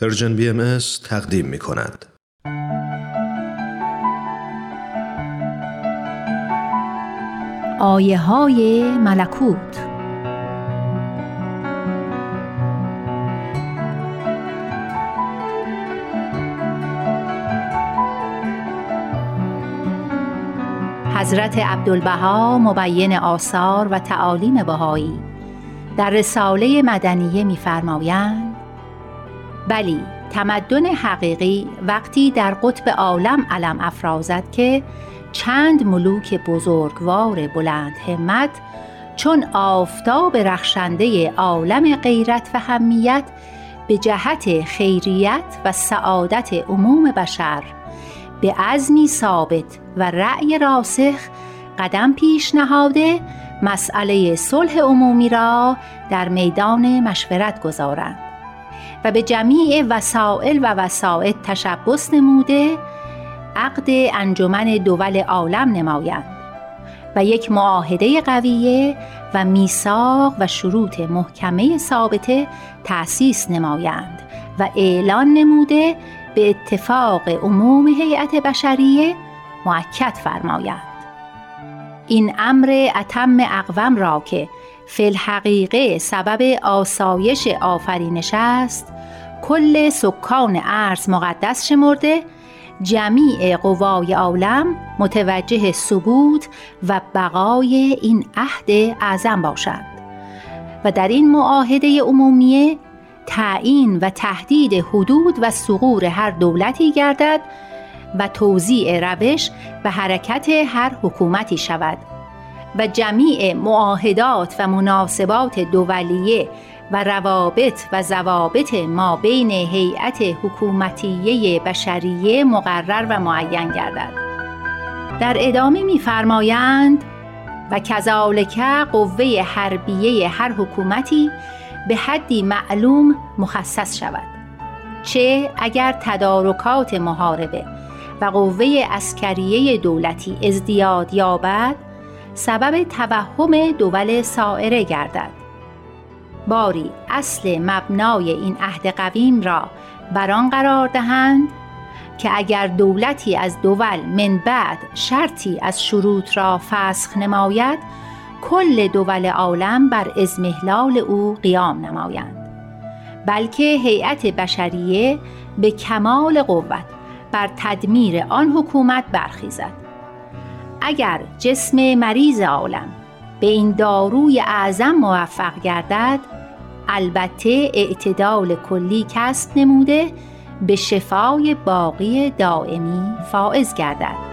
پرژن بی ام تقدیم می کند. آیه های ملکوت حضرت عبدالبها مبین آثار و تعالیم بهایی در رساله مدنیه می‌فرمایند بلی تمدن حقیقی وقتی در قطب عالم علم افرازد که چند ملوک بزرگوار بلند همت چون آفتاب رخشنده عالم غیرت و همیت به جهت خیریت و سعادت عموم بشر به عزمی ثابت و رأی راسخ قدم پیش نهاده مسئله صلح عمومی را در میدان مشورت گذارند. و به جمیع وسائل و وسائط تشبس نموده عقد انجمن دول عالم نمایند و یک معاهده قویه و میثاق و شروط محکمه ثابته تأسیس نمایند و اعلان نموده به اتفاق عموم هیئت بشریه معکد فرمایند. این امر اتم اقوم را که فی الحقیقه سبب آسایش آفرینش است کل سکان عرض مقدس شمرده جمیع قوای عالم متوجه ثبوت و بقای این عهد اعظم باشند. و در این معاهده عمومیه تعیین و تهدید حدود و سقور هر دولتی گردد و توزیع روش و حرکت هر حکومتی شود و جمیع معاهدات و مناسبات دولیه و روابط و ضوابط ما بین هیئت حکومتیه بشریه مقرر و معین گردد. در ادامه می‌فرمایند و کذالک قوه حربیه هر حکومتی به حدی معلوم مخصص شود چه اگر تدارکات محاربه و قوه اسکریه دولتی ازدیاد یابد سبب توهم دول سائره گردد. باری اصل مبنای این عهد قویم را بران قرار دهند که اگر دولتی از دول من بعد شرطی از شروط را فسخ نماید کل دول عالم بر ازمهلال او قیام نمایند. بلکه هیئت بشریه به کمال قوت بر تدمیر آن حکومت برخیزد. اگر جسم مریض عالم به این داروی اعظم موفق گردد البته اعتدال کلی کسب نموده به شفای باقی دائمی فائز گردد.